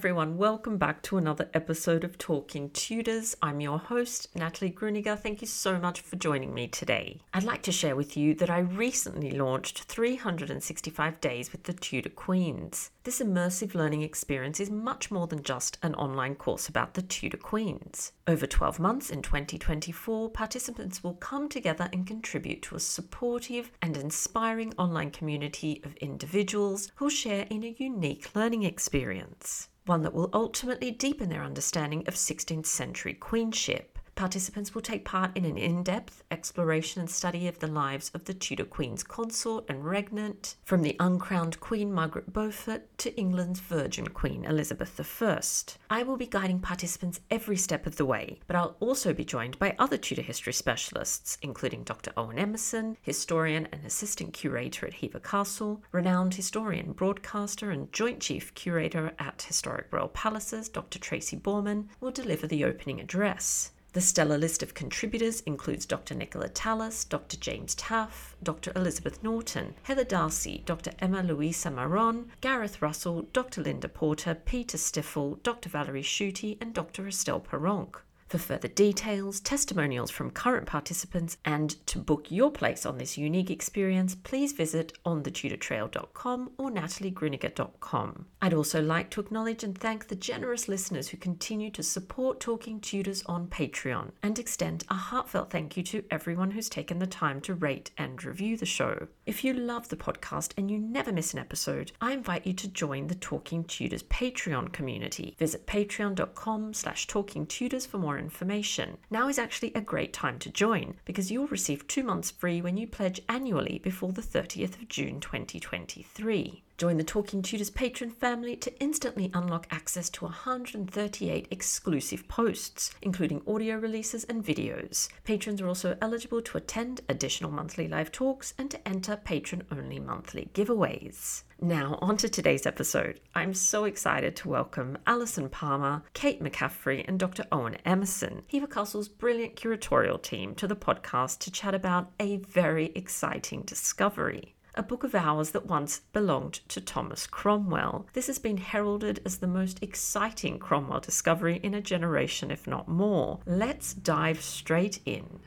Everyone. Welcome back to another episode of Talking Tudors. I'm your host, Natalie Grueninger. Thank you so much for joining me today. I'd like to share with you that I recently launched 365 Days with the Tudor Queens. This immersive learning experience is much more than just an online course about the Tudor Queens. Over 12 months in 2024, participants will come together and contribute to a supportive and inspiring online community of individuals who'll share in a unique learning experience, one that will ultimately deepen their understanding of 16th century queenship. Participants will take part in an in depth exploration and study of the lives of the Tudor Queen's consort and regnant, from the uncrowned Queen Margaret Beaufort to England's Virgin Queen Elizabeth I. I will be guiding participants every step of the way, but I'll also be joined by other Tudor history specialists, including Dr. Owen Emmerson, historian and assistant curator at Hever Castle, renowned historian, broadcaster, and joint chief curator at Historic Royal Palaces, Dr. Tracy Borman, will deliver the opening address. The stellar list of contributors includes Dr. Nicola Tallis, Dr. James Taffe, Dr. Elizabeth Norton, Heather Darsie, Dr. Emma Louisa Maron, Gareth Russell, Dr. Linda Porter, Peter Stiffel, Dr. Valerie Schutte, and Dr. Estelle Paranque. For further details, testimonials from current participants, and to book your place on this unique experience, please visit onthetudortrail.com or nataliegrueninger.com. I'd also like to acknowledge and thank the generous listeners who continue to support Talking Tudors on Patreon and extend a heartfelt thank you to everyone who's taken the time to rate and review the show. If you love the podcast and you never miss an episode, I invite you to join the Talking Tudors Patreon community. Visit patreon.com slash talking tudors for more information. Now is actually a great time to join because you'll receive two months free when you pledge annually before the 30th of June 2023. Join the Talking Tudors patron family to instantly unlock access to 138 exclusive posts, including audio releases and videos. Patrons are also eligible to attend additional monthly live talks and to enter patron only monthly giveaways. Now, on to today's episode. I'm so excited to welcome Alison Palmer, Kate McCaffrey, and Dr. Owen Emmerson, Hever Castle's brilliant curatorial team, to the podcast to chat about a very exciting discovery a book of hours that once belonged to Thomas Cromwell. This has been heralded as the most exciting Cromwell discovery in a generation, if not more. Let's dive straight in.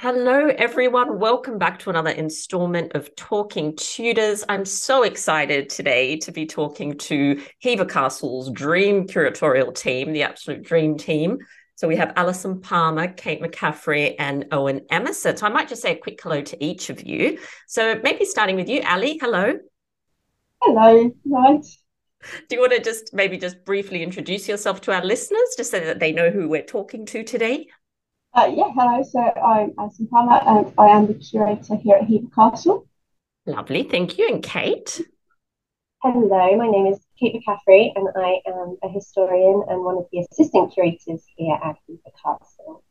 Hello, everyone. Welcome back to another installment of Talking Tudors. I'm so excited today to be talking to Hever Castle's dream curatorial team, the absolute dream team. So we have Alison Palmer, Kate McCaffrey, and Owen Emmerson. So I might just say a quick hello to each of you. So maybe starting with you, Ali. Hello. Hello. Right. Do you want to just maybe just briefly introduce yourself to our listeners, just so that they know who we're talking to today? Uh, yeah, hello. So I'm Alison Palmer, and I am the curator here at Hever Castle. Lovely, thank you. And Kate. Hello, my name is Kate McCaffrey, and I am a historian and one of the assistant curators here at Hever Castle.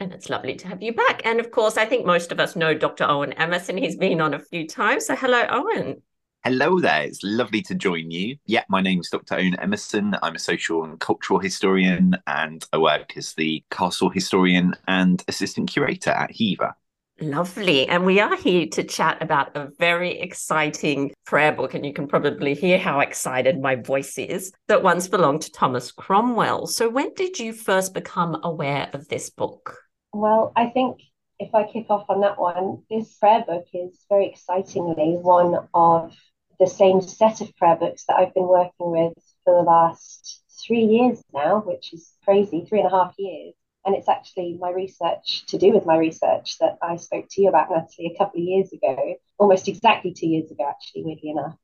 And it's lovely to have you back. And of course, I think most of us know Dr. Owen Emmerson. He's been on a few times. So, hello, Owen. Hello there. It's lovely to join you. Yeah, my name's Dr. Owen Emmerson. I'm a social and cultural historian, and I work as the castle historian and assistant curator at Hever. Lovely. And we are here to chat about a very exciting prayer book. And you can probably hear how excited my voice is that once belonged to Thomas Cromwell. So, when did you first become aware of this book? Well, I think if I kick off on that one, this prayer book is very excitingly one of the same set of prayer books that I've been working with for the last three years now, which is crazy, three and a half years. And it's actually my research to do with my research that I spoke to you about, Natalie, a couple of years ago, almost exactly two years ago, actually, weirdly enough.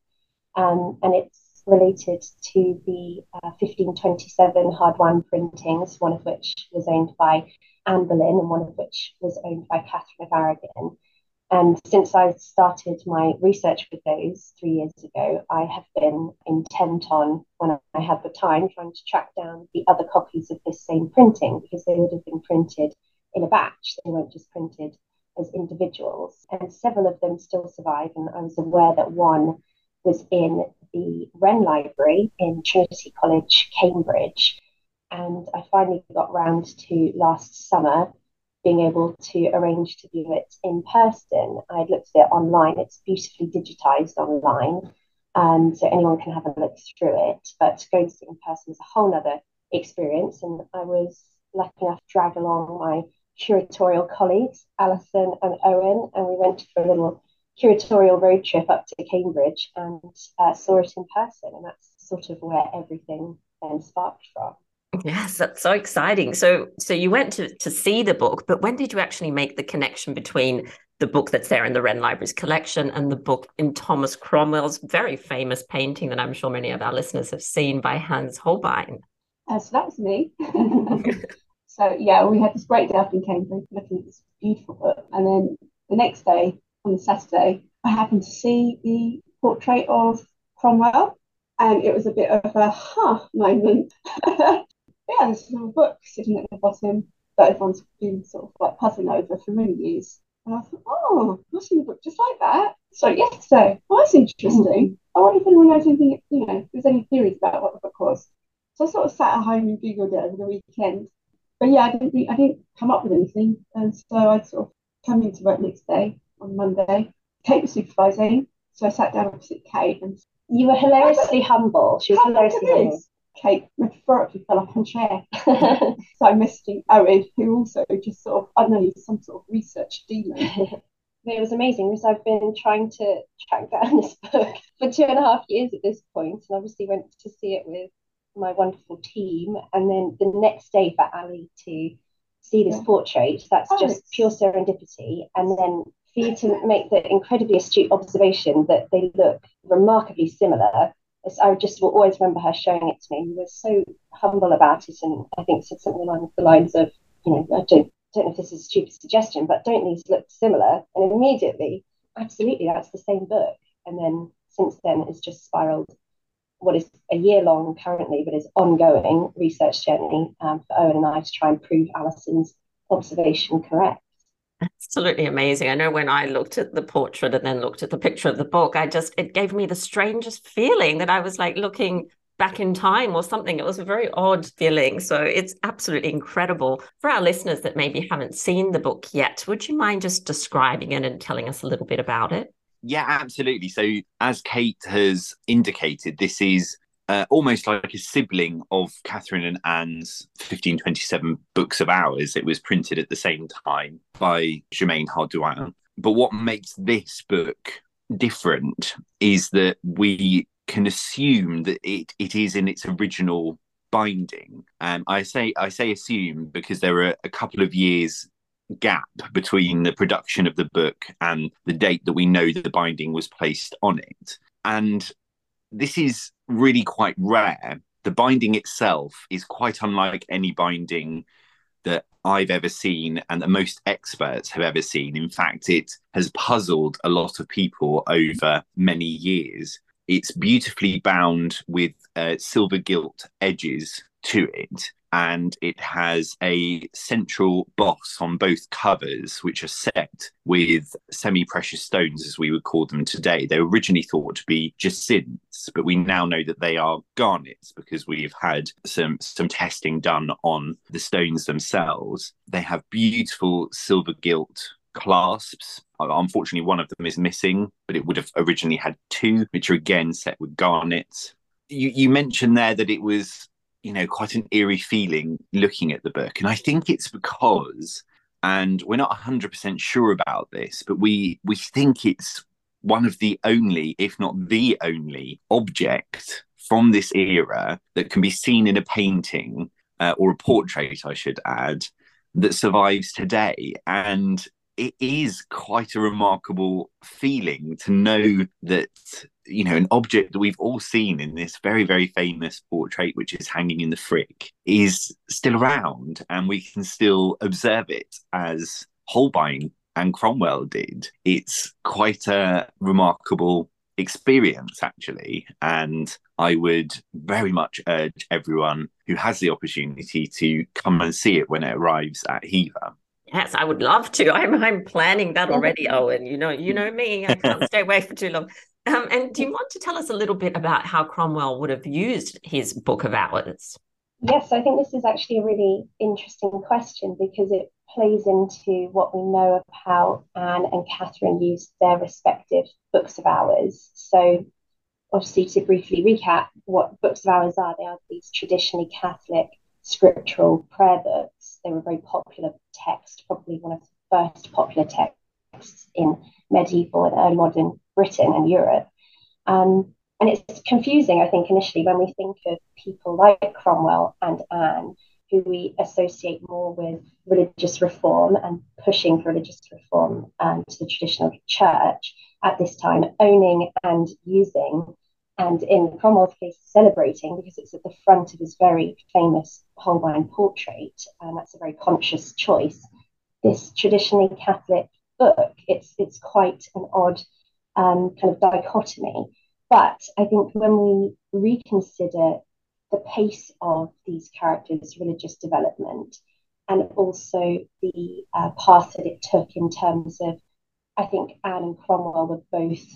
Um, and it's related to the uh, 1527 Hardouin printings, one of which was owned by Anne Boleyn and one of which was owned by Catherine of Aragon. And since I started my research with those three years ago, I have been intent on, when I had the time, trying to track down the other copies of this same printing because they would have been printed in a batch. They weren't just printed as individuals. And several of them still survive. And I was aware that one was in the Wren Library in Trinity College, Cambridge. And I finally got round to last summer being able to arrange to view it in person. I'd looked at it online, it's beautifully digitized online, um, so anyone can have a look through it. But going to see it in person is a whole other experience, and I was lucky enough to drag along my curatorial colleagues, Alison and Owen, and we went for a little curatorial road trip up to Cambridge and uh, saw it in person, and that's sort of where everything then sparked from. Yes, that's so exciting. So so you went to to see the book, but when did you actually make the connection between the book that's there in the Wren Library's collection and the book in Thomas Cromwell's very famous painting that I'm sure many of our listeners have seen by Hans Holbein? Uh, so that was me. so yeah, we had this great day up in Cambridge looking at this beautiful book, and then the next day, on the Saturday, I happened to see the portrait of Cromwell, and it was a bit of a huh moment. yeah, there's a little book sitting at the bottom that everyone's been sort of like puzzling over for many years. And I thought, oh, I've seen the book just like that. So yesterday, oh, that's interesting. I wonder if anyone knows anything, you know, if there's any theories about what the book was. So I sort of sat at home and googled it over the weekend. But yeah, I didn't think, I didn't come up with anything, and so I sort of come into work next day on Monday. Kate was supervising, so I sat down opposite Kate and you were hilariously humble. She was hilariously humble. Kate metaphorically fell off her chair. so I'm messaging Owen, who also just sort of, I don't know, he's some sort of research demon. it was amazing because I've been trying to track down this book for two and a half years at this point, and obviously went to see it with my wonderful team. And then the next day for Ali to see this yeah. portrait, that's oh, just pure serendipity. And then for you to make the incredibly astute observation that they look remarkably similar I just will always remember her showing it to me. He was so humble about it, and I think said something along the lines of, you know, I don't don't know if this is a stupid suggestion, but don't these look similar? And immediately, absolutely, that's the same book. And then since then, it's just spiraled. What is a year long currently, but is ongoing research journey um, for Owen and I to try and prove Alison's observation correct. Absolutely amazing. I know when I looked at the portrait and then looked at the picture of the book, I just, it gave me the strangest feeling that I was like looking back in time or something. It was a very odd feeling. So it's absolutely incredible. For our listeners that maybe haven't seen the book yet, would you mind just describing it and telling us a little bit about it? Yeah, absolutely. So, as Kate has indicated, this is uh, almost like a sibling of Catherine and Anne's 1527 books of hours. It was printed at the same time by Germaine Hardouin. But what makes this book different is that we can assume that it, it is in its original binding. Um, I say I say assume because there are a couple of years gap between the production of the book and the date that we know that the binding was placed on it. And this is really quite rare. The binding itself is quite unlike any binding that I've ever seen and that most experts have ever seen. In fact, it has puzzled a lot of people over many years. It's beautifully bound with uh, silver gilt edges to it and it has a central boss on both covers, which are set with semi precious stones, as we would call them today. They were originally thought to be jacinths, but we now know that they are garnets because we've had some, some testing done on the stones themselves. They have beautiful silver gilt clasps. Uh, unfortunately, one of them is missing, but it would have originally had two, which are again set with garnets. You, you mentioned there that it was you know, quite an eerie feeling looking at the book. And I think it's because, and we're not 100% sure about this, but we, we think it's one of the only, if not the only, object from this era that can be seen in a painting uh, or a portrait, I should add, that survives today. And it is quite a remarkable feeling to know that you know an object that we've all seen in this very very famous portrait which is hanging in the frick is still around and we can still observe it as holbein and cromwell did it's quite a remarkable experience actually and i would very much urge everyone who has the opportunity to come and see it when it arrives at Hever Yes, I would love to. I'm I'm planning that already, Owen. You know, you know me. I can't stay away for too long. Um, and do you want to tell us a little bit about how Cromwell would have used his Book of Hours? Yes, I think this is actually a really interesting question because it plays into what we know of how Anne and Catherine used their respective books of hours. So, obviously, to briefly recap what books of hours are, they are these traditionally Catholic scriptural prayer books. They were a very popular text, probably one of the first popular texts in medieval and early modern Britain and Europe. Um, and it's confusing, I think, initially when we think of people like Cromwell and Anne, who we associate more with religious reform and pushing for religious reform um, to the traditional church at this time, owning and using and in Cromwell's case, celebrating because it's at the front of his very famous Holbein portrait, and that's a very conscious choice. This traditionally Catholic book, it's it's quite an odd um, kind of dichotomy. But I think when we reconsider the pace of these characters' religious development and also the uh, path that it took in terms of, I think Anne and Cromwell were both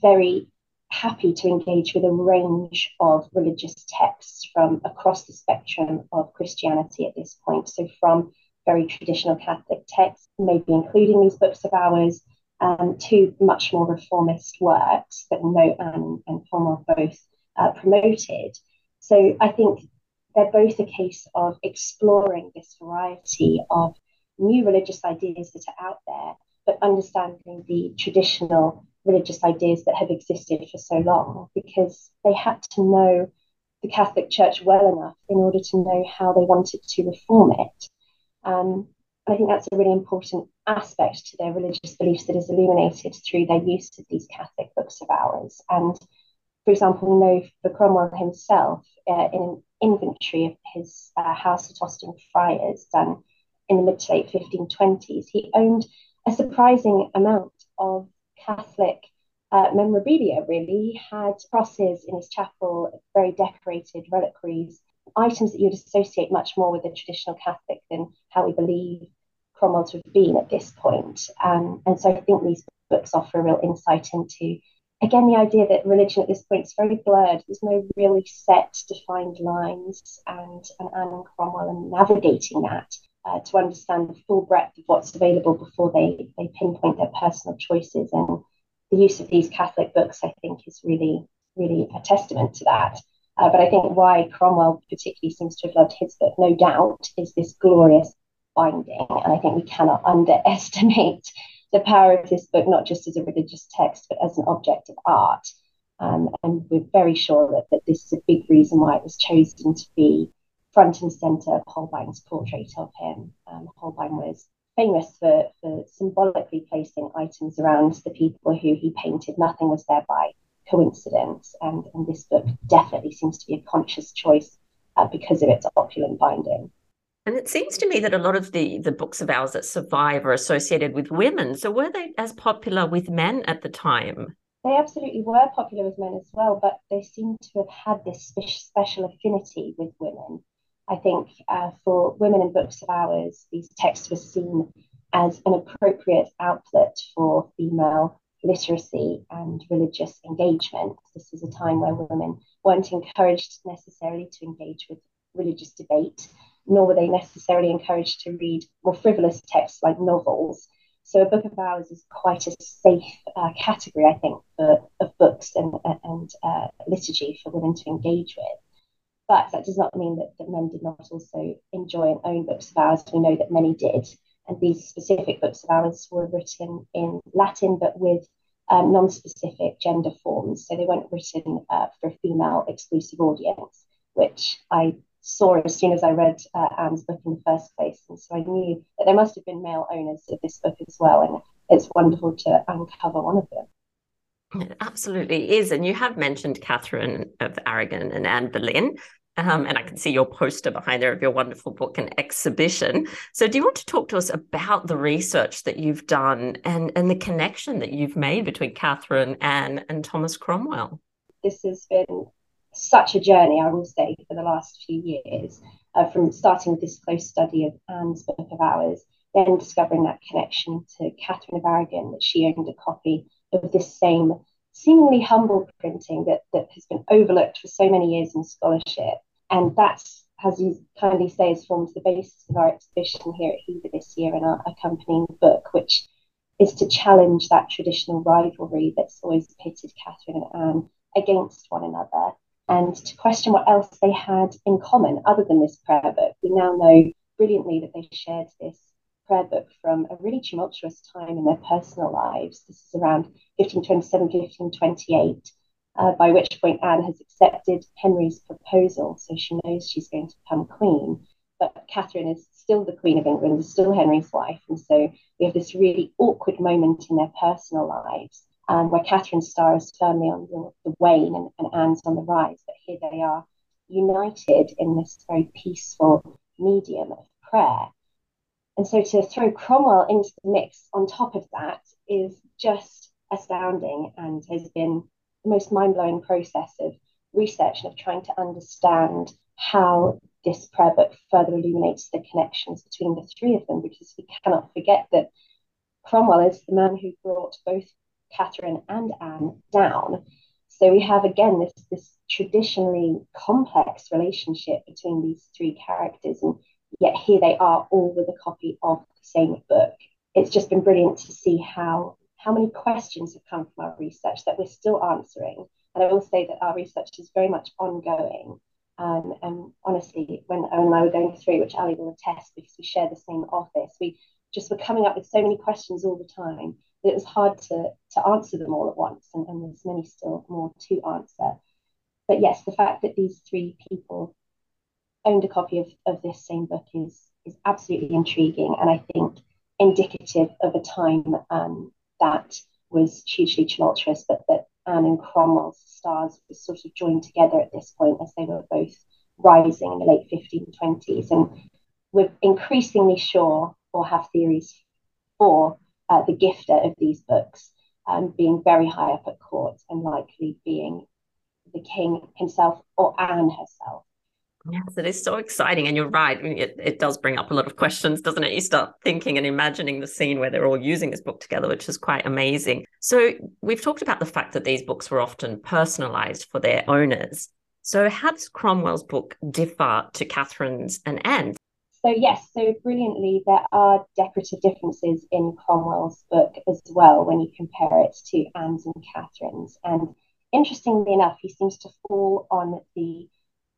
very happy to engage with a range of religious texts from across the spectrum of Christianity at this point. So, from very traditional Catholic texts, maybe including these books of hours, um, to much more reformist works that know Anne and Cromwell both uh, promoted. So, I think they're both a case of exploring this variety of new religious ideas that are out there, but understanding the traditional religious ideas that have existed for so long because they had to know the Catholic Church well enough in order to know how they wanted to reform it. Um, I think that's a really important aspect to their religious beliefs that is illuminated through their use of these Catholic books of hours. And for example, we know for Cromwell himself, uh, in an inventory of his uh, house at Austin Friars done in the mid to late 1520s, he owned a surprising amount of Catholic uh, memorabilia, really. He had crosses in his chapel, very decorated reliquaries, items that you'd associate much more with the traditional Catholic than how we believe Cromwell to have been at this point. Um, and so I think these books offer a real insight into, again, the idea that religion at this point is very blurred. There's no really set, defined lines, and, and Anne and Cromwell and navigating that. Uh, to understand the full breadth of what's available before they, they pinpoint their personal choices. And the use of these Catholic books, I think, is really, really a testament to that. Uh, but I think why Cromwell particularly seems to have loved his book, no doubt, is this glorious binding. And I think we cannot underestimate the power of this book, not just as a religious text, but as an object of art. Um, and we're very sure that, that this is a big reason why it was chosen to be front and centre of Holbein's portrait of him. Um, Holbein was famous for, for symbolically placing items around the people who he painted. Nothing was there by coincidence, and, and this book definitely seems to be a conscious choice uh, because of its opulent binding. And it seems to me that a lot of the, the books of hours that survive are associated with women. So were they as popular with men at the time? They absolutely were popular with men as well, but they seem to have had this special affinity with women. I think uh, for women in books of hours, these texts were seen as an appropriate outlet for female literacy and religious engagement. This was a time where women weren't encouraged necessarily to engage with religious debate, nor were they necessarily encouraged to read more frivolous texts like novels. So, a book of hours is quite a safe uh, category, I think, for, of books and, and uh, liturgy for women to engage with. But that does not mean that, that men did not also enjoy and own books of hours. We know that many did. And these specific books of hours were written in Latin, but with um, non-specific gender forms, so they weren't written uh, for a female exclusive audience, which I saw as soon as I read uh, Anne's book in the first place, and so I knew that there must have been male owners of this book as well, and it's wonderful to uncover one of them. It absolutely is. And you have mentioned Catherine of Aragon and Anne Boleyn. Um, and I can see your poster behind there of your wonderful book and exhibition. So, do you want to talk to us about the research that you've done and, and the connection that you've made between Catherine, Anne, and Thomas Cromwell? This has been such a journey, I will say, for the last few years, uh, from starting with this close study of Anne's Book of Hours, then discovering that connection to Catherine of Aragon, that she owned a copy of this same seemingly humble printing that, that has been overlooked for so many years in scholarship. And that's, as you kindly say, has formed the basis of our exhibition here at Hever this year and our accompanying book, which is to challenge that traditional rivalry that's always pitted Catherine and Anne against one another and to question what else they had in common other than this prayer book. We now know brilliantly that they shared this prayer book from a really tumultuous time in their personal lives. This is around 1527, 1528, uh, by which point Anne has accepted Henry's proposal, so she knows she's going to become queen. But Catherine is still the Queen of England, is still Henry's wife, and so we have this really awkward moment in their personal lives um, where Catherine's star is firmly on the, the wane and, and Anne's on the rise. But here they are united in this very peaceful medium of prayer. And so to throw Cromwell into the mix on top of that is just astounding and has been the most mind blowing process of research and of trying to understand how this prayer book further illuminates the connections between the three of them, because we cannot forget that Cromwell is the man who brought both Catherine and Anne down. So we have again this, this traditionally complex relationship between these three characters, and yet here they are all with a copy of the same book. It's just been brilliant to see how how many questions have come from our research that we're still answering. And I will say that our research is very much ongoing. Um, and honestly, when Owen and I were going through, which Ali will attest because we share the same office, we just were coming up with so many questions all the time it was hard to, to answer them all at once. And, and there's many still more to answer. But yes, the fact that these three people owned a copy of, of this same book is is absolutely intriguing and I think indicative of a time um, that was hugely tumultuous, but that Anne and Cromwell's stars were sort of joined together at this point as they were both rising in the late 1520s. And we're increasingly sure or have theories for uh, the gifter of these books um, being very high up at court and likely being the king himself or Anne herself. Yes, it is so exciting. And you're right. I mean, it, it does bring up a lot of questions, doesn't it? You start thinking and imagining the scene where they're all using this book together, which is quite amazing. So, we've talked about the fact that these books were often personalized for their owners. So, how does Cromwell's book differ to Catherine's and Anne's? So, yes, so brilliantly, there are decorative differences in Cromwell's book as well when you compare it to Anne's and Catherine's. And interestingly enough, he seems to fall on the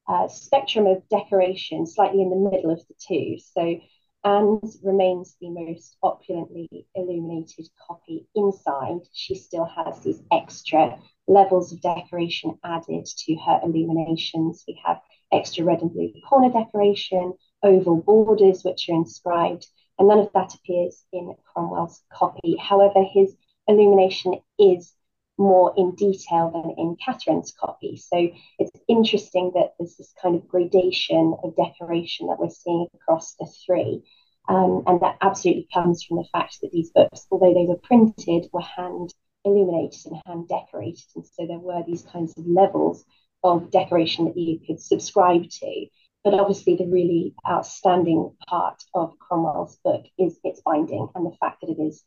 uh, spectrum of decoration slightly in the middle of the two. So Anne's remains the most opulently illuminated copy inside. She still has these extra levels of decoration added to her illuminations. We have extra red and blue corner decoration, oval borders which are inscribed, and none of that appears in Cromwell's copy. However, his illumination is more in detail than in Catherine's copy. So it's interesting that there's this kind of gradation of decoration that we're seeing across the three. Um, and that absolutely comes from the fact that these books, although they were printed, were hand illuminated and hand decorated. And so there were these kinds of levels of decoration that you could subscribe to. But obviously, the really outstanding part of Cromwell's book is its binding and the fact that it is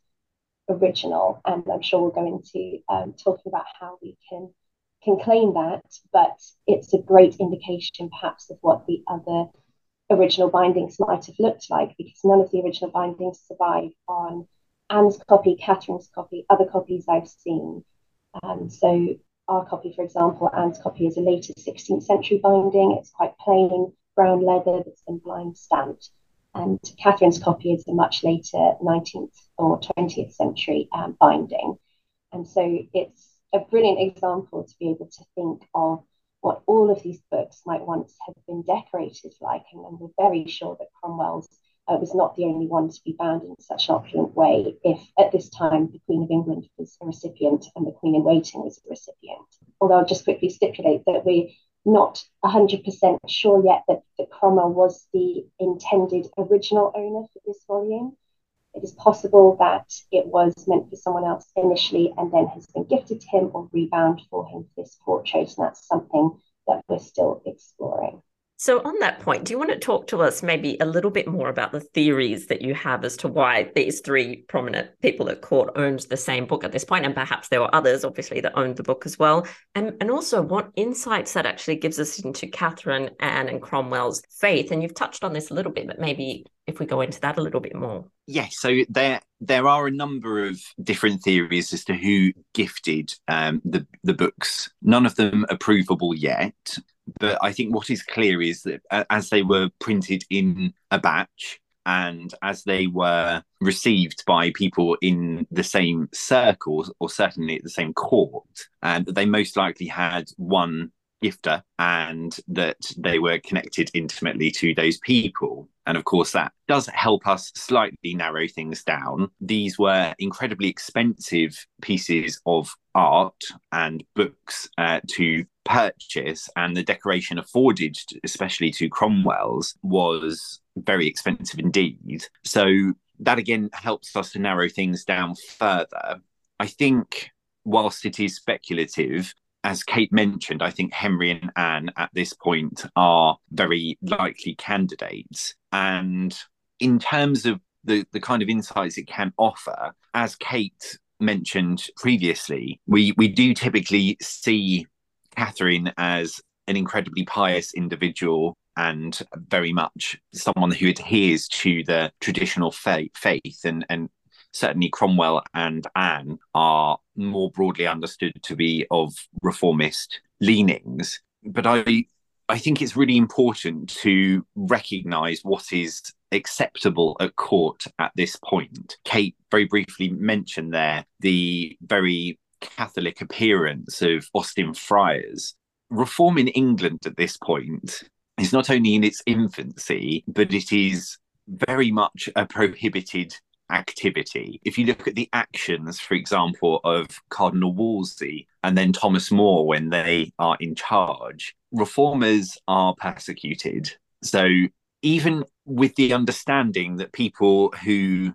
original. And I'm sure we'll go into um, talking about how we can can claim that, but it's a great indication perhaps of what the other original bindings might have looked like because none of the original bindings survive on Anne's copy, Catherine's copy, other copies I've seen. Um, so our copy, for example, Anne's copy is a later 16th century binding. It's quite plain, brown leather that's been blind stamped and Catherine's copy is a much later 19th or 20th century um, binding. And so it's a brilliant example to be able to think of what all of these books might once have been decorated like. And, and we're very sure that Cromwell's uh, was not the only one to be bound in such an opulent way if at this time the Queen of England was a recipient and the Queen in Waiting was a recipient. Although I'll just quickly stipulate that we're not 100% sure yet that, that Cromwell was the intended original owner for this volume. It is possible that it was meant for someone else initially and then has been gifted to him or rebound for him for this portrait, and that's something that we're still exploring. So, on that point, do you want to talk to us maybe a little bit more about the theories that you have as to why these three prominent people at court owned the same book at this point, and perhaps there were others, obviously, that owned the book as well, and and also what insights that actually gives us into Catherine, Anne, and Cromwell's faith? And you've touched on this a little bit, but maybe if we go into that a little bit more. Yes, so there there are a number of different theories as to who gifted um, the the books. None of them are provable yet but I think what is clear is that as they were printed in a batch and as they were received by people in the same circles or certainly at the same court, um, and they most likely had one gifter and that they were connected intimately to those people. And of course, that does help us slightly narrow things down. These were incredibly expensive pieces of art and books uh, to purchase, and the decoration afforded, especially to Cromwell's, was very expensive indeed. So that again helps us to narrow things down further. I think whilst it is speculative, as Kate mentioned, I think Henry and Anne at this point are very likely candidates. And in terms of the, the kind of insights it can offer, as Kate mentioned previously, we, we do typically see Catherine as an incredibly pious individual and very much someone who adheres to the traditional faith, faith and, and certainly Cromwell and Anne are more broadly understood to be of reformist leanings. But I I think it's really important to recognize what is acceptable at court at this point. Kate very briefly mentioned there the very Catholic appearance of Austin Friars. Reform in England at this point is not only in its infancy, but it is very much a prohibited activity. If you look at the actions, for example, of Cardinal Wolsey and then Thomas More when they are in charge, reformers are persecuted. So even with the understanding that people who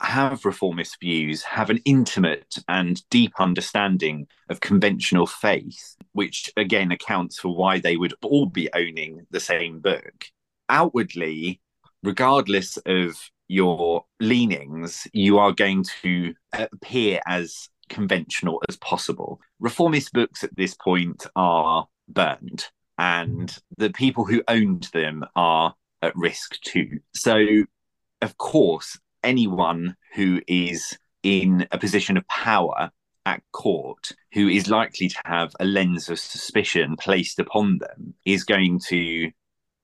have reformist views have an intimate and deep understanding of conventional faith, which again accounts for why they would all be owning the same book. Outwardly, regardless of your leanings, you are going to appear as conventional as possible. Reformist books at this point are burned, and the people who owned them are at risk too. So, of course, anyone who is in a position of power at court who is likely to have a lens of suspicion placed upon them is going to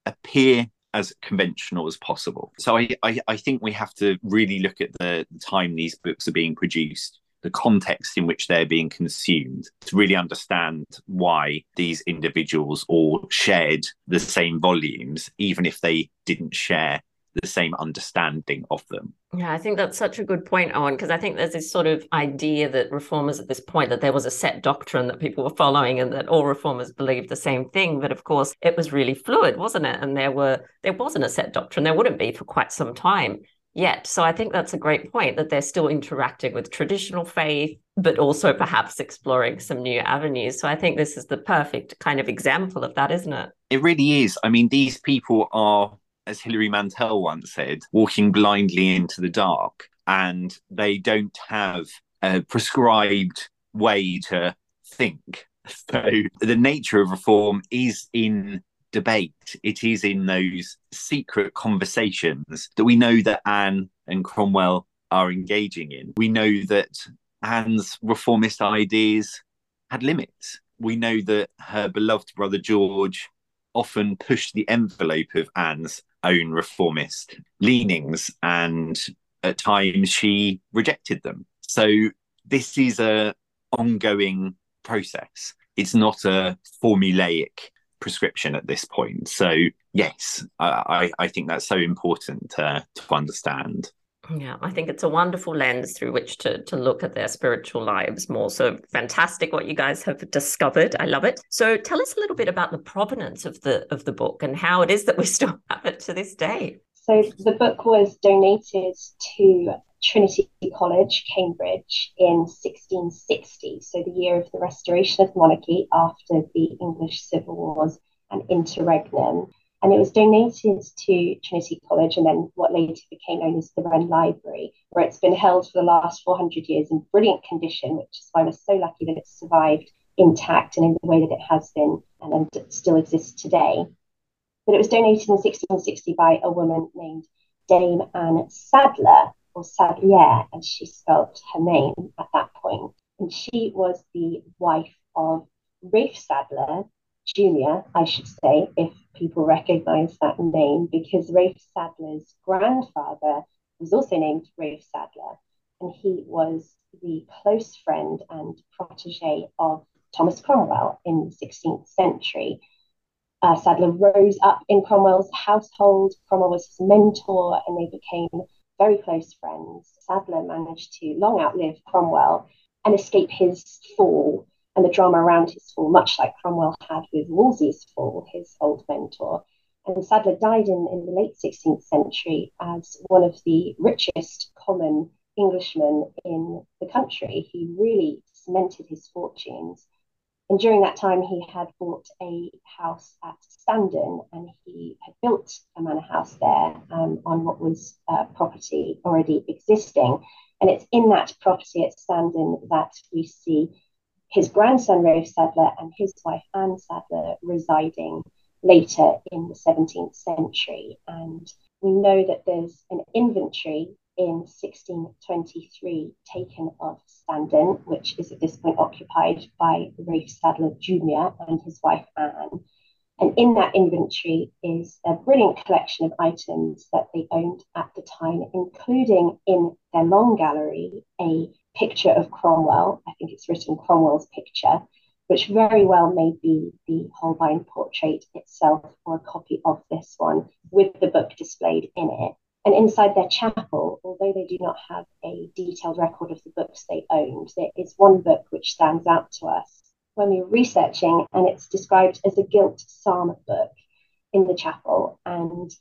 appear as conventional as possible. So I, I, I think we have to really look at the, the time these books are being produced the context in which they're being consumed to really understand why these individuals all shared the same volumes, even if they didn't share the same understanding of them. Yeah, I think that's such a good point, Owen, because I think there's this sort of idea that reformers at this point that there was a set doctrine that people were following and that all reformers believed the same thing. But of course, it was really fluid, wasn't it? And there were there wasn't a set doctrine. There wouldn't be for quite some time yet. So I think that's a great point that they're still interacting with traditional faith, but also perhaps exploring some new avenues. So I think this is the perfect kind of example of that, isn't it? It really is. I mean, these people are as Hilary Mantel once said, walking blindly into the dark, and they don't have a prescribed way to think. So the nature of reform is in debate. It is in those secret conversations that we know that Anne and Cromwell are engaging in. We know that Anne's reformist ideas had limits. We know that her beloved brother George often pushed the envelope of Anne's own reformist leanings, and at times she rejected them. So this is a ongoing process. It's not a formulaic prescription at this point. So yes, I, I think that's so important to, to understand. Yeah, I think it's a wonderful lens through which to, to look at their spiritual lives more. So fantastic what you guys have discovered. I love it. So tell us a little bit about the provenance of the of the book and how it is that we still have it to this day. So the book was donated to Trinity College, Cambridge, in 1660, so the year of the restoration of monarchy after the English Civil Wars and interregnum. And it was donated to Trinity College and then what later became known as the Wren Library, where it's been held for the last 400 years in brilliant condition, which is why we're so lucky that it's survived intact and in the way that it has been and, still exists today. But it was donated in 1660 by a woman named Dame Anne Sadler, or Sadlier, as she spelt her name at that point. And she was the wife of Rafe Sadler, Jr., I should say, if people recognize that name, because Rafe Sadler's grandfather was also named Rafe Sadler, and he was the close friend and protege of Thomas Cromwell in the 16th century. Uh, Sadler rose up in Cromwell's household. Cromwell was his mentor, and they became very close friends. Sadler managed to long outlive Cromwell and escape his fall and the drama around his fall, much like Cromwell had with Wolsey's fall, his old mentor. And Sadler died in, in the late 16th century as one of the richest common Englishmen in the country. He really cemented his fortunes. And during that time, he had bought a house at Standon and he had built a manor house there um, on what was uh, property already existing. And it's in that property at Standon that we see his grandson Rafe Sadler and his wife Anne Sadler residing later in the 17th century. And we know that there's an inventory in 1623 taken of Standon, which is at this point occupied by Rafe Sadler Jr. and his wife Anne. And in that inventory is a brilliant collection of items that they owned at the time, including in their long gallery a picture of Cromwell. I think it's written Cromwell's picture, which very well may be the Holbein portrait itself or a copy of this one with the book displayed in it. And inside their chapel, although they do not have a detailed record of the books they owned, there is one book which stands out to us when we were researching, and it's described as a gilt psalm book in the chapel. And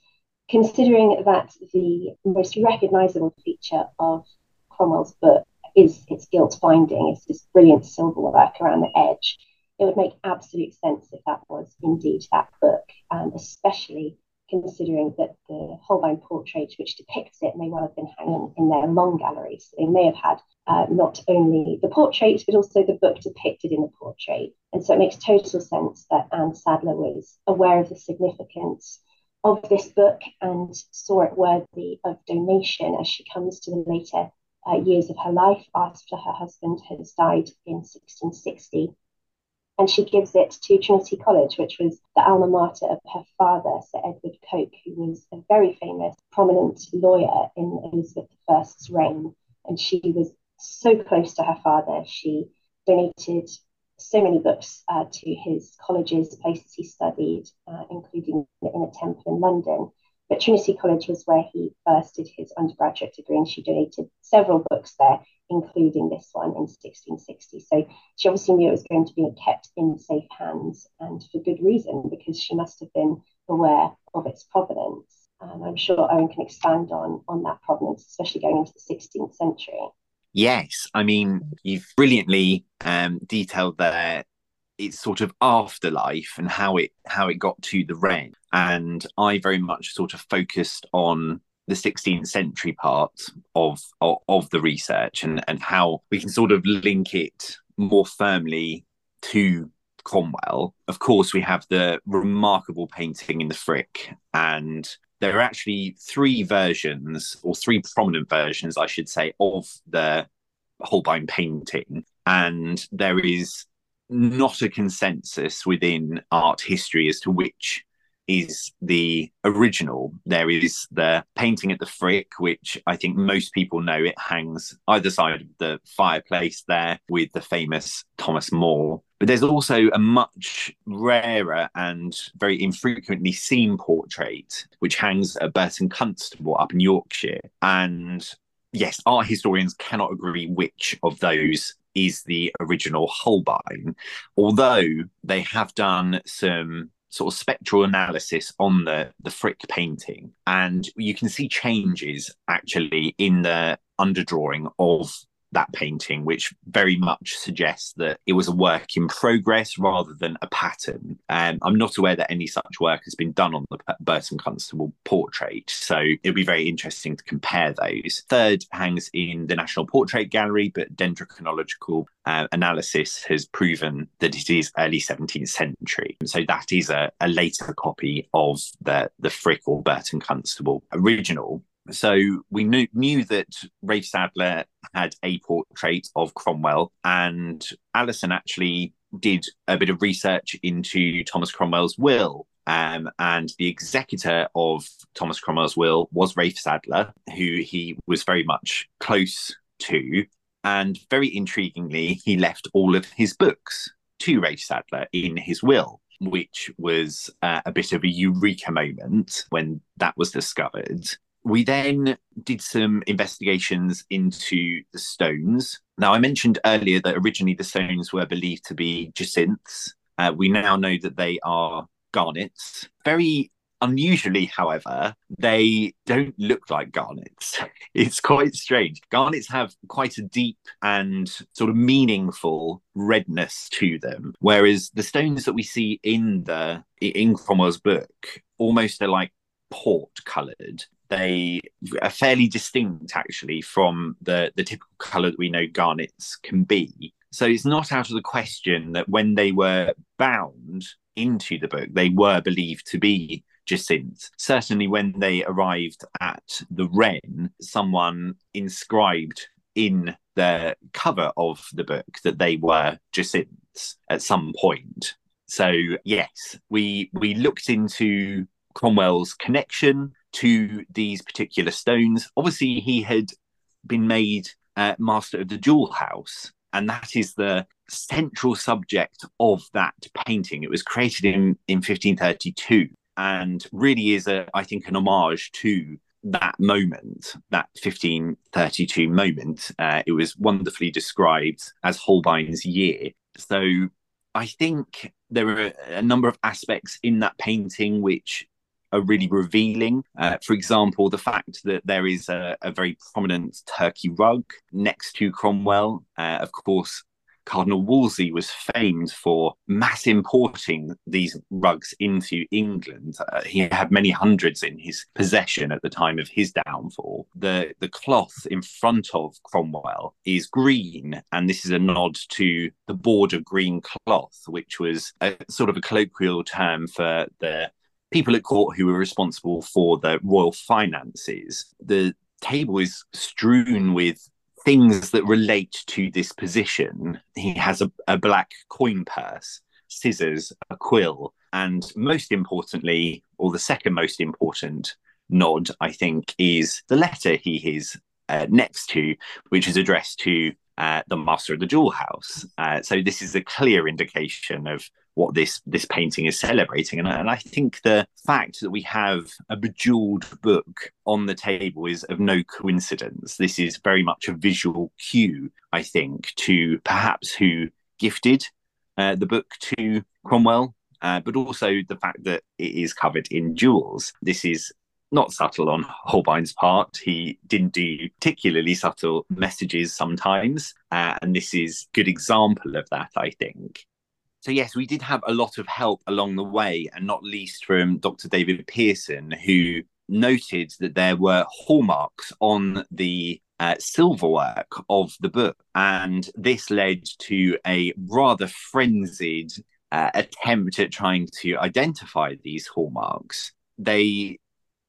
considering that the most recognizable feature of Cromwell's book is its gilt binding. It's this brilliant silver work around the edge. It would make absolute sense if that was indeed that book, um, especially considering that the Holbein portrait, which depicts it, may well have been hanging in their long gallery. So they may have had uh, not only the portrait, but also the book depicted in the portrait. And so it makes total sense that Anne Sadler was aware of the significance of this book and saw it worthy of donation as she comes to the later uh, years of her life after her husband has died in 1660. And she gives it to Trinity College, which was the alma mater of her father, Sir Edward Coke, who was a very famous, prominent lawyer in Elizabeth I's reign. And she was so close to her father. She donated so many books uh, to his colleges, places he studied, uh, including Inner Temple in London. But Trinity College was where he first did his undergraduate degree, and she donated several books there, including this one in 1660. So she obviously knew it was going to be kept in safe hands, and for good reason, because she must have been aware of its provenance. And I'm sure Owen can expand on, on that provenance, especially going into the 16th century. Yes, I mean, you've brilliantly um, detailed there its sort of afterlife and how it how it got to the Wren. And I very much sort of focused on the 16th century part of, of, of the research and and how we can sort of link it more firmly to Cromwell. Of course, we have the remarkable painting in the Frick, and there are actually three versions, or three prominent versions, I should say, of the Holbein painting. And there is not a consensus within art history as to which is the original. There is the painting at the Frick, which I think most people know. It hangs either side of the fireplace there with the famous Thomas More. But there's also a much rarer and very infrequently seen portrait, which hangs at Burton Constable up in Yorkshire. And yes, art historians cannot agree which of those is the original Holbein, although they have done some sort of spectral analysis on the the Frick painting, and you can see changes actually in the underdrawing of that painting, which very much suggests that it was a work in progress rather than a pattern. Um, I'm not aware that any such work has been done on the Burton Constable portrait, so it'll be very interesting to compare those. Third hangs in the National Portrait Gallery, but dendrochronological uh, analysis has proven that it is early 17th century. So that is a, a later copy of the, the Frick or Burton Constable original so we knew, knew that Rafe Sadler had a portrait of Cromwell, and Alison actually did a bit of research into Thomas Cromwell's will. Um, and the executor of Thomas Cromwell's will was Rafe Sadler, who he was very much close to. And very intriguingly, he left all of his books to Rafe Sadler in his will which was uh, a bit of a eureka moment when that was discovered we then did some investigations into the stones. Now, I mentioned earlier that originally the stones were believed to be jacinths. Uh, we now know that they are garnets. Very unusually, however, they don't look like garnets. It's quite strange. Garnets have quite a deep and sort of meaningful redness to them, whereas the stones that we see in the in Cromwell's book almost are like port coloured they are fairly distinct actually from the the typical color that we know garnets can be. So it's not out of the question that when they were bound into the book they were believed to be jacinth certainly when they arrived at the Wren someone inscribed in the cover of the book that they were jacinths at some point. So yes we we looked into cromwell's connection to these particular stones. Obviously, he had been made uh, master of the jewel house, and that is the central subject of that painting. It was created in, in 1532 and really is, a, I think, an homage to that moment, that 1532 moment. Uh, it was wonderfully described as Holbein's year. So I think there are a number of aspects in that painting which are really revealing. Uh, for example, the fact that there is a, a very prominent Turkey rug next to Cromwell. Uh, of course, Cardinal Wolsey was famed for mass importing these rugs into England. Uh, he had many hundreds in his possession at the time of his downfall. The the cloth in front of Cromwell is green, and this is a nod to the Board of Green Cloth, which was a sort of a colloquial term for the people at court who were responsible for the royal finances. The table is strewn with things that relate to this position. He has a, a black coin purse, scissors, a quill, and most importantly, or the second most important nod, I think, is the letter he is uh, next to, which is addressed to uh, the master of the jewel house. Uh, so this is a clear indication of what this this painting is celebrating. And, and I think the fact that we have a bejeweled book on the table is of no coincidence. This is very much a visual cue, I think, to perhaps who gifted uh, the book to Cromwell, uh, but also the fact that it is covered in jewels. This is not subtle on Holbein's part. He didn't do particularly subtle messages sometimes, uh, and this is a good example of that, I think. So yes, we did have a lot of help along the way, and not least from Dr. David Pearson, who noted that there were hallmarks on the uh, silverwork of the book, and this led to a rather frenzied uh, attempt at trying to identify these hallmarks. They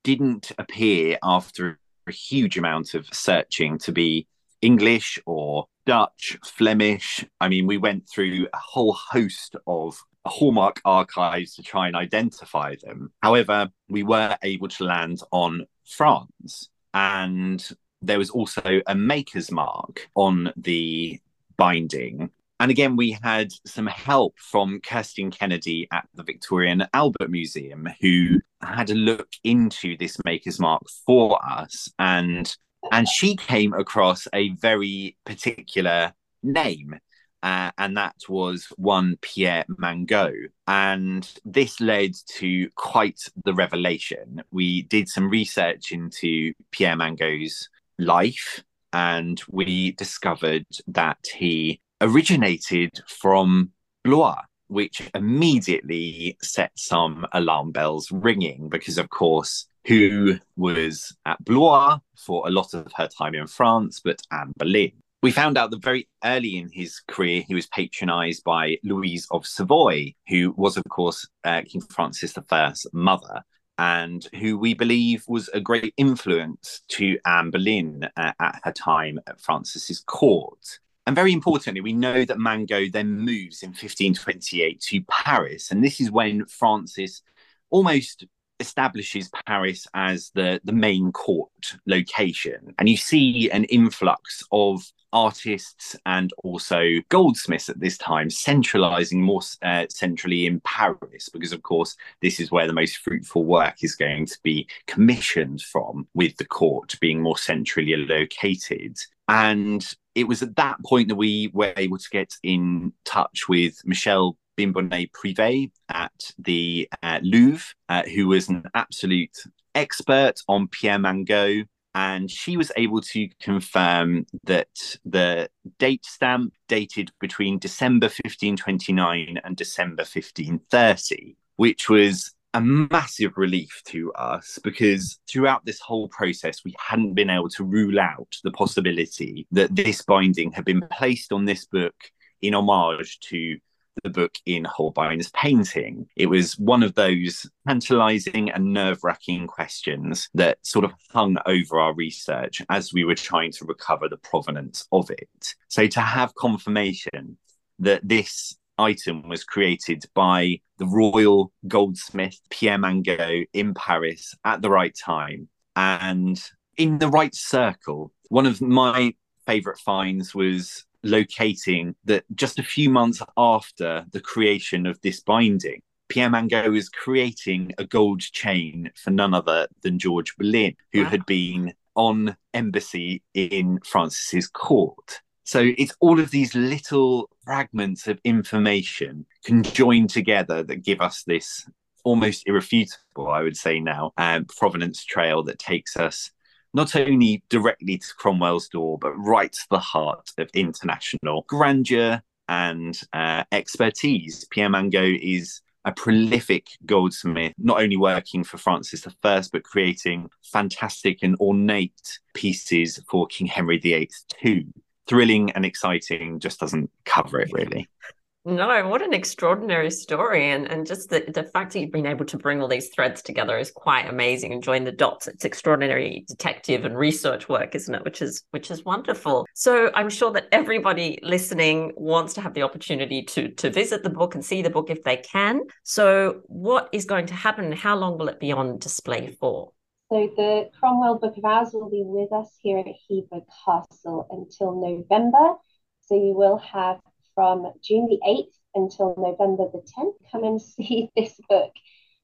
didn't appear after a huge amount of searching to be English or Dutch, Flemish. I mean, we went through a whole host of Hallmark archives to try and identify them. However, we were able to land on France, and there was also a maker's mark on the binding. And again, we had some help from Kirstin Kennedy at the Victoria and Albert Museum, who had a look into this maker's mark for us. And and she came across a very particular name uh, and that was one Pierre Mangot. And this led to quite the revelation. We did some research into Pierre Mangot's life, and we discovered that he originated from Blois. Which immediately set some alarm bells ringing because, of course, who was at Blois for a lot of her time in France, but Anne Boleyn we found out that very early in his career, he was patronized by Louise of Savoy, who was, of course, uh, King Francis I's mother, and who we believe was a great influence to Anne Boleyn uh, at her time at Francis's court. And very importantly, we know that Mangot then moves in 1528 to Paris. And this is when Francis almost establishes Paris as the, the main court location. And you see an influx of artists and also goldsmiths at this time, centralizing more uh, centrally in Paris, because of course, this is where the most fruitful work is going to be commissioned from, with the court being more centrally located. And it was at that point that we were able to get in touch with Michelle Bimbenet-Privat at the uh, Louvre, uh, who was an absolute expert on Pierre Mangot. And she was able to confirm that the date stamp dated between December 1529 and December 1530, which was a massive relief to us because throughout this whole process, we hadn't been able to rule out the possibility that this binding had been placed on this book in homage to the book in Holbein's painting. It was one of those tantalizing and nerve wracking questions that sort of hung over our research as we were trying to recover the provenance of it. So to have confirmation that this item was created by the royal goldsmith Pierre Mangot in Paris at the right time and in the right circle. One of my favorite finds was locating that just a few months after the creation of this binding, Pierre Mangot was creating a gold chain for none other than George Boleyn, who wow. had been on embassy in Francis's court. So it's all of these little fragments of information conjoined together that give us this almost irrefutable, I would say now, um, provenance trail that takes us not only directly to Cromwell's door, but right to the heart of international grandeur and uh, expertise. Pierre Mangot is a prolific goldsmith, not only working for Francis I, but creating fantastic and ornate pieces for King Henry VIII too. Thrilling and exciting just doesn't cover it really. No, what an extraordinary story. And and just the, the fact that you've been able to bring all these threads together is quite amazing and join the dots. It's extraordinary detective and research work, isn't it? Which is which is wonderful. So I'm sure that everybody listening wants to have the opportunity to to visit the book and see the book if they can. So what is going to happen and how long will it be on display for? So the Cromwell Book of Hours will be with us here at Hever Castle until November. So you will have from June the 8th until November the 10th. Come and see this book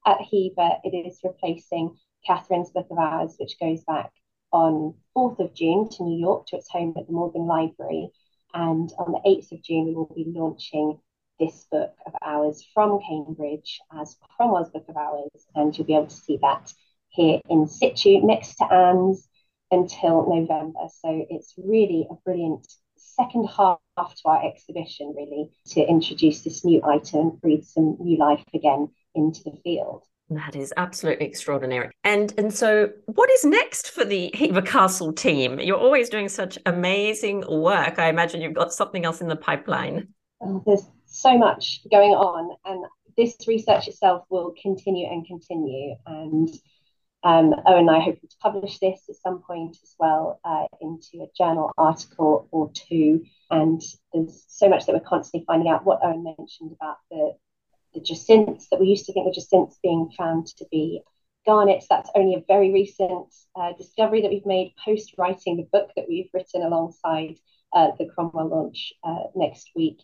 at Hever. It is replacing Catherine's Book of Hours, which goes back on 4th of June to New York to its home at the Morgan Library. And on the 8th of June, we will be launching this book of hours from Cambridge as Cromwell's Book of Hours. And you'll be able to see that here in situ next to Anne's until November. So it's really a brilliant second half to our exhibition, really, to introduce this new item and breathe some new life again into the field. That is absolutely extraordinary. And and so what is next for the Hever Castle team? You're always doing such amazing work. I imagine you've got something else in the pipeline. Oh, there's so much going on and this research itself will continue and continue and um, Owen and I hope to publish this at some point as well uh, into a journal article or two. And there's so much that we're constantly finding out. What Owen mentioned about the the jacinths that we used to think were jacinths being found to be garnets. That's only a very recent uh, discovery that we've made post writing the book that we've written alongside uh, the Cromwell launch uh, next week.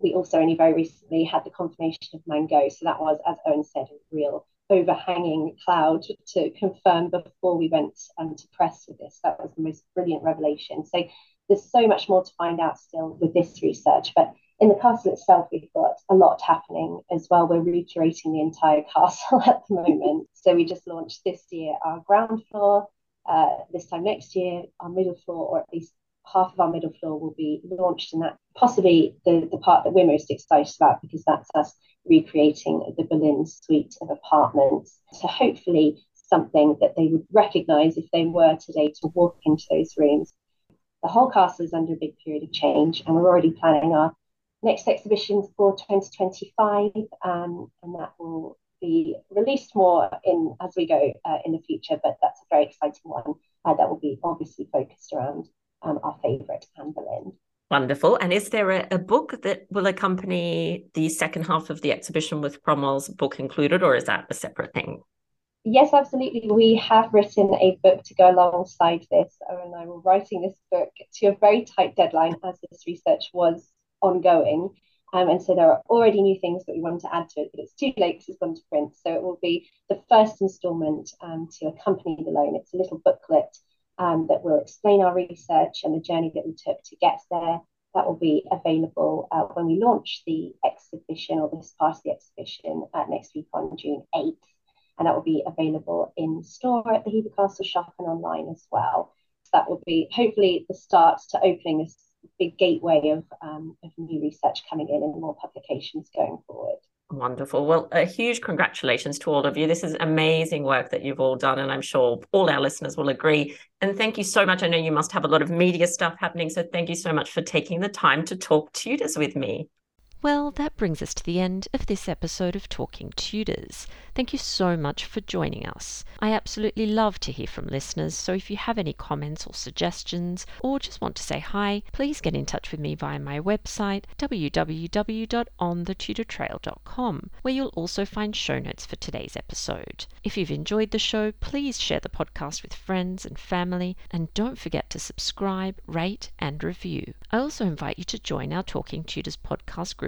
We also only very recently had the confirmation of Mangot. So that was, as Owen said, a real overhanging cloud to confirm before we went um, to press with this. That was the most brilliant revelation. So there's so much more to find out still with this research. But in the castle itself, we've got a lot happening as well. We're recurating the entire castle at the moment. So we just launched this year our ground floor. Uh, this time next year, our middle floor, or at least half of our middle floor will be launched, and that possibly the, the part that we're most excited about because that's us recreating the Boleyn suite of apartments. So hopefully something that they would recognise if they were today to walk into those rooms. The whole castle is under a big period of change, and we're already planning our next exhibition for 2025, um, and that will be released more in as we go uh, in the future. But that's a very exciting one uh, that will be obviously focused around um, our favourite, Anne Boleyn. Wonderful. And is there a, a, book that will accompany the second half of the exhibition with Cromwell's book included, or is that a separate thing? Yes, absolutely. We have written a book to go alongside this. Owen and I were writing this book to a very tight deadline as this research was ongoing. Um, and so there are already new things that we wanted to add to it, but it's too late because it's gone to print. So it will be the first instalment um, to accompany the loan. It's a little booklet um, that will explain our research and the journey that we took to get there. That will be available uh, when we launch the exhibition or this part of the exhibition uh, next week on June 8th. And that will be available in store at the Hever Castle shop and online as well. So that will be hopefully the start to opening this big gateway of, um, of new research coming in and more publications going forward. Wonderful. Well, a huge congratulations to all of you. This is amazing work that you've all done, and I'm sure all our listeners will agree. And thank you so much. I know you must have a lot of media stuff happening. So thank you so much for taking the time to talk Tudors with me. Well, that brings us to the end of this episode of Talking Tudors. Thank you so much for joining us. I absolutely love to hear from listeners, so if you have any comments or suggestions, or just want to say hi, please get in touch with me via my website, www.onthetudortrail.com, where you'll also find show notes for today's episode. If you've enjoyed the show, please share the podcast with friends and family, and don't forget to subscribe, rate, and review. I also invite you to join our Talking Tudors podcast group